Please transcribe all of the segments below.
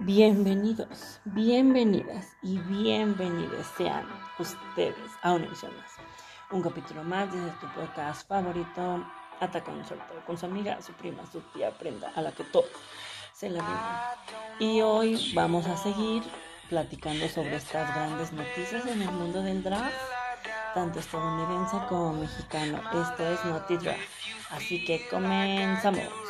Bienvenidos, bienvenidas y bienvenidos sean ustedes a una emisión más. Un capítulo más desde tu podcast favorito, Atacando un Todo, con su amiga, su prima, su tía Prenda, a la que todos se la viven. Y hoy vamos a seguir platicando sobre estas grandes noticias en el mundo del draft, tanto estadounidense como mexicano. Esto es Naughty Draft. Así que comenzamos.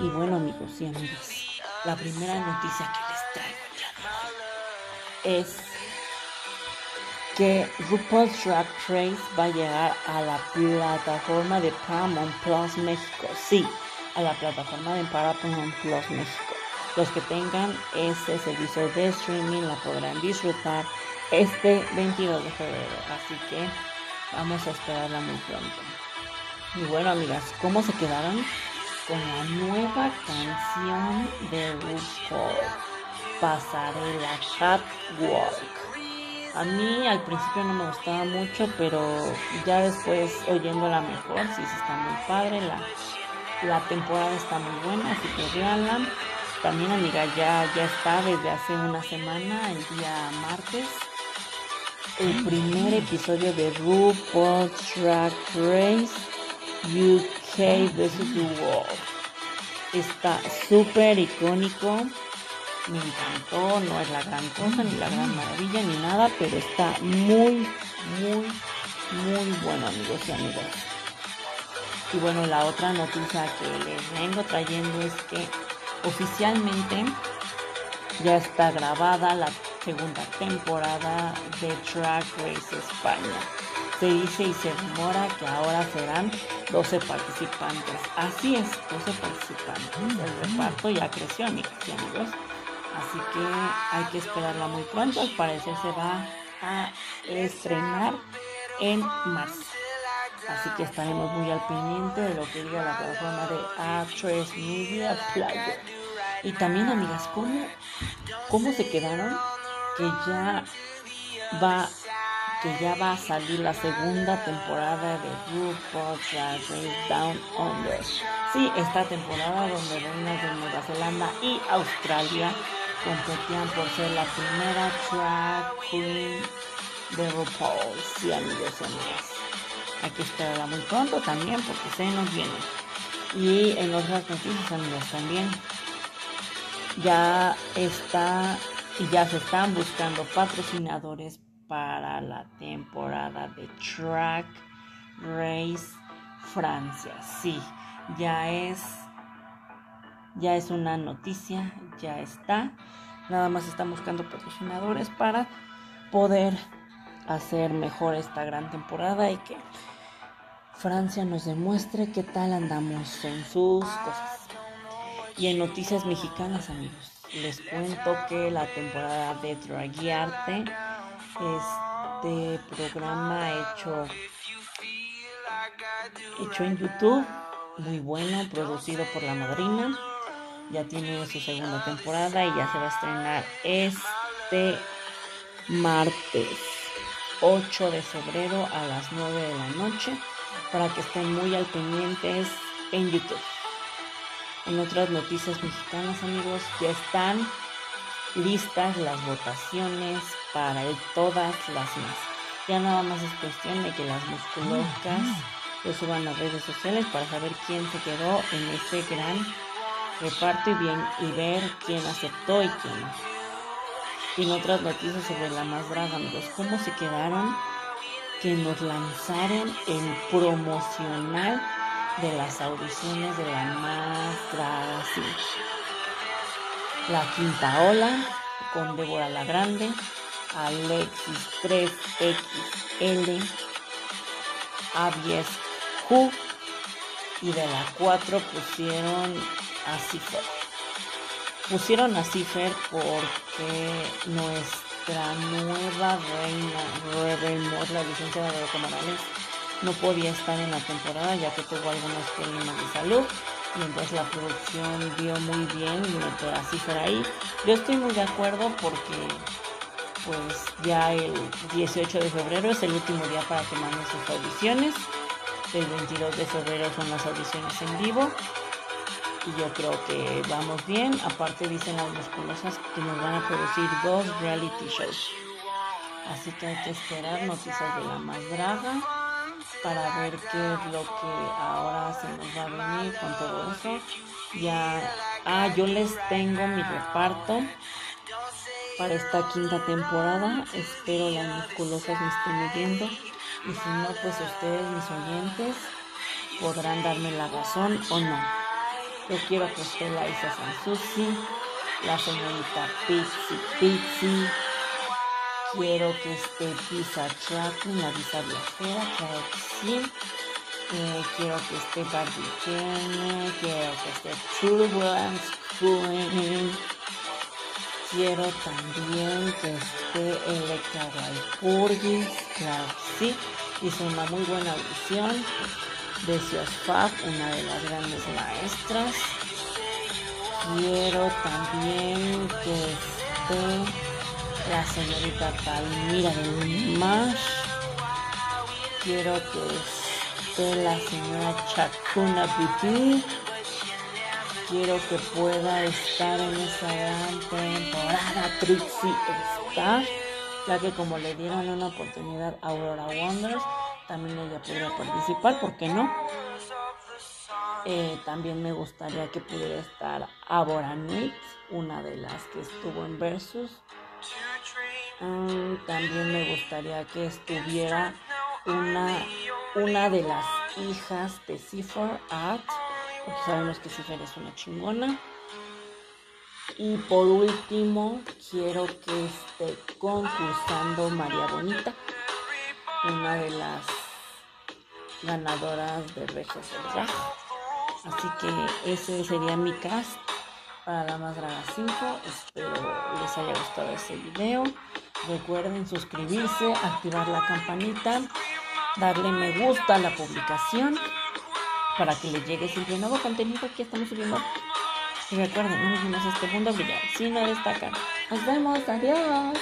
Y bueno amigos y amigas, la primera noticia que les traigo es que RuPaul's Drag Race va a llegar a la plataforma de Paramount Plus México. Sí, a la plataforma de Paramount Plus México. Los que tengan ese servicio de streaming la podrán disfrutar este 22 de febrero. Así que vamos a esperarla muy pronto. Y bueno, amigas, ¿cómo se quedaron? Con la nueva canción de RuPaul, Pasarela Catwalk. A mí al principio no me gustaba mucho, pero ya después oyéndola mejor, sí, sí está muy padre, la, la temporada está muy buena, así que veanla. También amiga, ya, ya está desde hace una semana, el día martes, el primer episodio de RuPaul's Drag Race UK vs. The World. Está súper icónico. Me encantó. No es la gran cosa, ni la gran maravilla, ni nada, pero está muy, muy, muy bueno, amigos y amigas. Y bueno, la otra noticia que les vengo trayendo es que oficialmente ya está grabada la segunda temporada de Track Race España. Se dice y se rumora que ahora serán 12 participantes. Así es, 12 participantes. El reparto ya creció, amigos y amigos. Así que hay que esperarla muy pronto. Al parecer se va a estrenar en marzo. Así que estaremos muy al pendiente de lo que diga la plataforma de A3 Media Player. Y también, amigas, ¿cómo, cómo se quedaron? Que ya va que ya va a salir la segunda temporada de RuPaul's Race Down Under. Sí, esta temporada donde reinas de Nueva Zelanda y Australia competían por ser la primera drag queen de RuPaul. Sí, amigos y amigas. Que esperarla muy pronto también porque se nos viene. Y en otras noticias, amigos, también ya está y ya se están buscando patrocinadores para la temporada de Track Race Francia. Sí, ya es ya es una noticia, ya está. Nada más están buscando patrocinadores para poder hacer mejor esta gran temporada y que Francia nos demuestre qué tal andamos en sus cosas. Y en noticias mexicanas, amigos, les cuento que la temporada de Draguiarte este programa hecho hecho en YouTube, muy bueno, producido por la madrina. Ya tiene su segunda temporada y ya se va a estrenar este martes 8 de febrero a las 9 de la noche para que estén muy al pendientes en YouTube. En otras noticias mexicanas, amigos, ya están listas las votaciones para todas las más. Ya nada más es cuestión de que las musculoscas lo suban a redes sociales para saber quién se quedó en ese gran reparto y bien y ver quién aceptó y quién no. Y en otras noticias sobre la más draga, amigos, cómo se quedaron que nos lanzaron el promocional de las audiciones de la más draga la Quinta Ola con Débora La Grande, Alexis 3XL, Avies Q y de la 4 pusieron a Cifer. Pusieron a Cifer porque nuestra nueva reina, Rebel la licenciada de Morales, no podía estar en la temporada ya que tuvo algunos problemas de salud y entonces la producción vio muy bien meter a Cifra ahí. Yo estoy muy de acuerdo porque pues ya el 18 de febrero es el último día para que manden sus audiciones. El 22 de febrero son las audiciones en vivo. y yo creo que vamos bien. Aparte dicen las musculosas que nos van a producir dos reality shows. Así que hay que esperar noticias de la más draga para ver qué es lo que ahora se nos va a venir con todo eso. Ya, ah, yo les tengo mi reparto para esta quinta temporada. Espero las musculosas me estén viendo. Y si no, pues ustedes, mis oyentes, podrán darme la razón o no. Yo quiero que esté la Isa Sansusi, la señorita Pixie Pixie. Quiero que esté Pisa Chaplin, la Visa Viajera, claro que sí. Eh, quiero que esté Barbie Jenner, quiero que esté Turbulence Queen. Quiero también que esté Electra Walpurgis, claro sí. Hizo una muy buena audición de Fab, una de las grandes maestras. Quiero también que esté la señorita Palmira de Mash. Quiero que esté la señora Chacuna Beauty. Quiero que pueda estar en esa gran temporada Trixie está, ya que como le dieron una oportunidad a Aurora Wonders, también ella podría participar, ¿por qué no? Eh, también me gustaría que pudiera estar Abora una de las que estuvo en Versus. Mm, también me gustaría que estuviera una, una de las hijas de Cipher Art, porque sabemos que Cipher es una chingona. Y por último, quiero que esté concursando María Bonita, una de las ganadoras de Regios del. Así que ese sería mi cast para la más draga 5. Espero les haya gustado este video. Recuerden suscribirse, activar la campanita, darle me gusta a la publicación para que les llegue siempre nuevo contenido que estamos subiendo. Y recuerden, no nos vemos este mundo brillar, sino destacar. Nos vemos, adiós.